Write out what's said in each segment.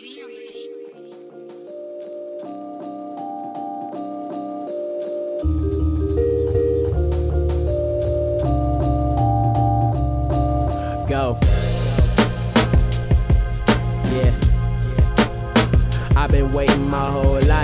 Go. Yeah. I've been waiting my whole life.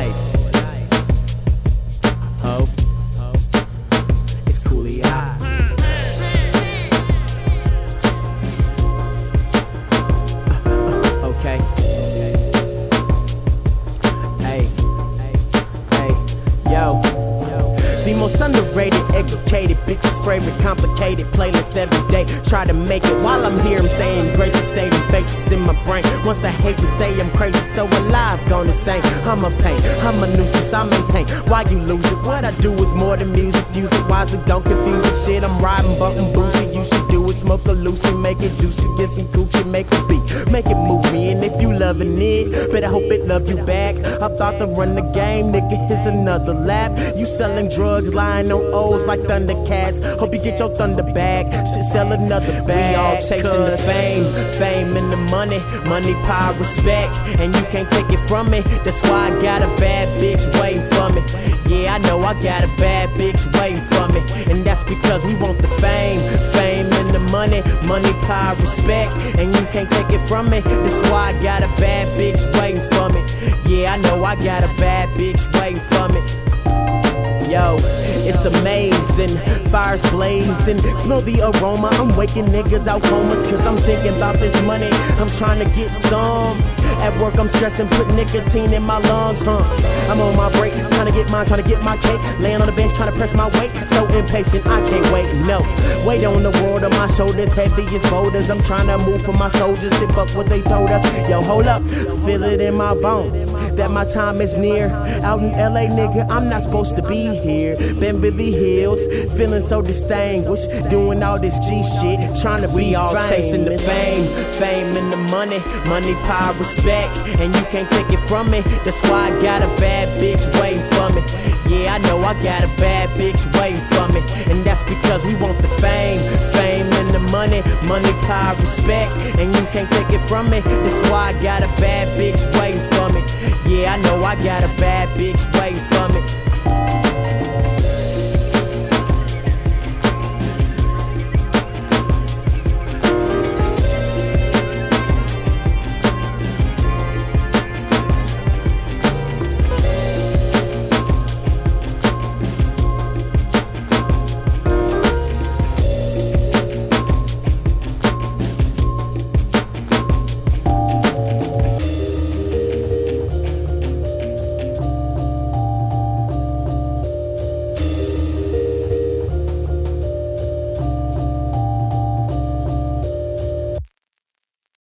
Most underrated, educated, bitches spray with complicated playlists every day. Try to make it while I'm here. I'm saying grace and saving faces in my brain. Once the hate me say I'm crazy, so alive, gone insane. I'm a pain, I'm a nuisance, I maintain. Why you lose it? What I do is more than music. Use it wisely, don't confuse it. Shit, I'm riding, bumping, boosty. You should do it, smoke a Lucy, make it juicy, get some coochie, make a beat, make it move me. And if you loving it, better hope it love you back. I thought to run the game, nigga, here's another lap. You selling drugs, lying on O's like Thundercats. Hope you get your thunder bag. Shit, sell another bag. We all chasing the fame, fame and the money, money, power, respect, and you can't take it from me. That's why I got a bad bitch waiting for me. Yeah, I know I got a bad bitch waiting for me, and that's because we want money, money, power, respect, and you can't take it from me. That's why I got a bad bitch waiting for me. Yeah, I know I got a bad bitch waiting for me. Yo, it's amazing. Fires blazing. Smell the aroma. I'm waking niggas out comas. Cause I'm thinking about this money. I'm trying to get some. At work, I'm stressing. Put nicotine in my lungs, huh? I'm on my break. To get mine. Trying to get my cake. Laying on the bench. Trying to press my weight. So impatient. I can't wait. No. Weight on the world on my shoulders. Heavy as boulders. I'm trying to move for my soldiers. Shit, fuck what they told us. Yo, hold up. Feel it in my bones. That my time is near. Out in LA, nigga. I'm not supposed to be here. Beverly Hills, feeling so distinguished, doing all this G shit, trying to be all chasing the fame, fame and the money, money, power, respect, and you can't take it from me. That's why I got a bad bitch waiting for me. Yeah, I know I got a bad bitch waiting for me, and that's because we want the fame, fame and the money, money, power, respect, and you can't take it from me. That's why I got a bad bitch waiting for me. Yeah, I know I got a bad bitch.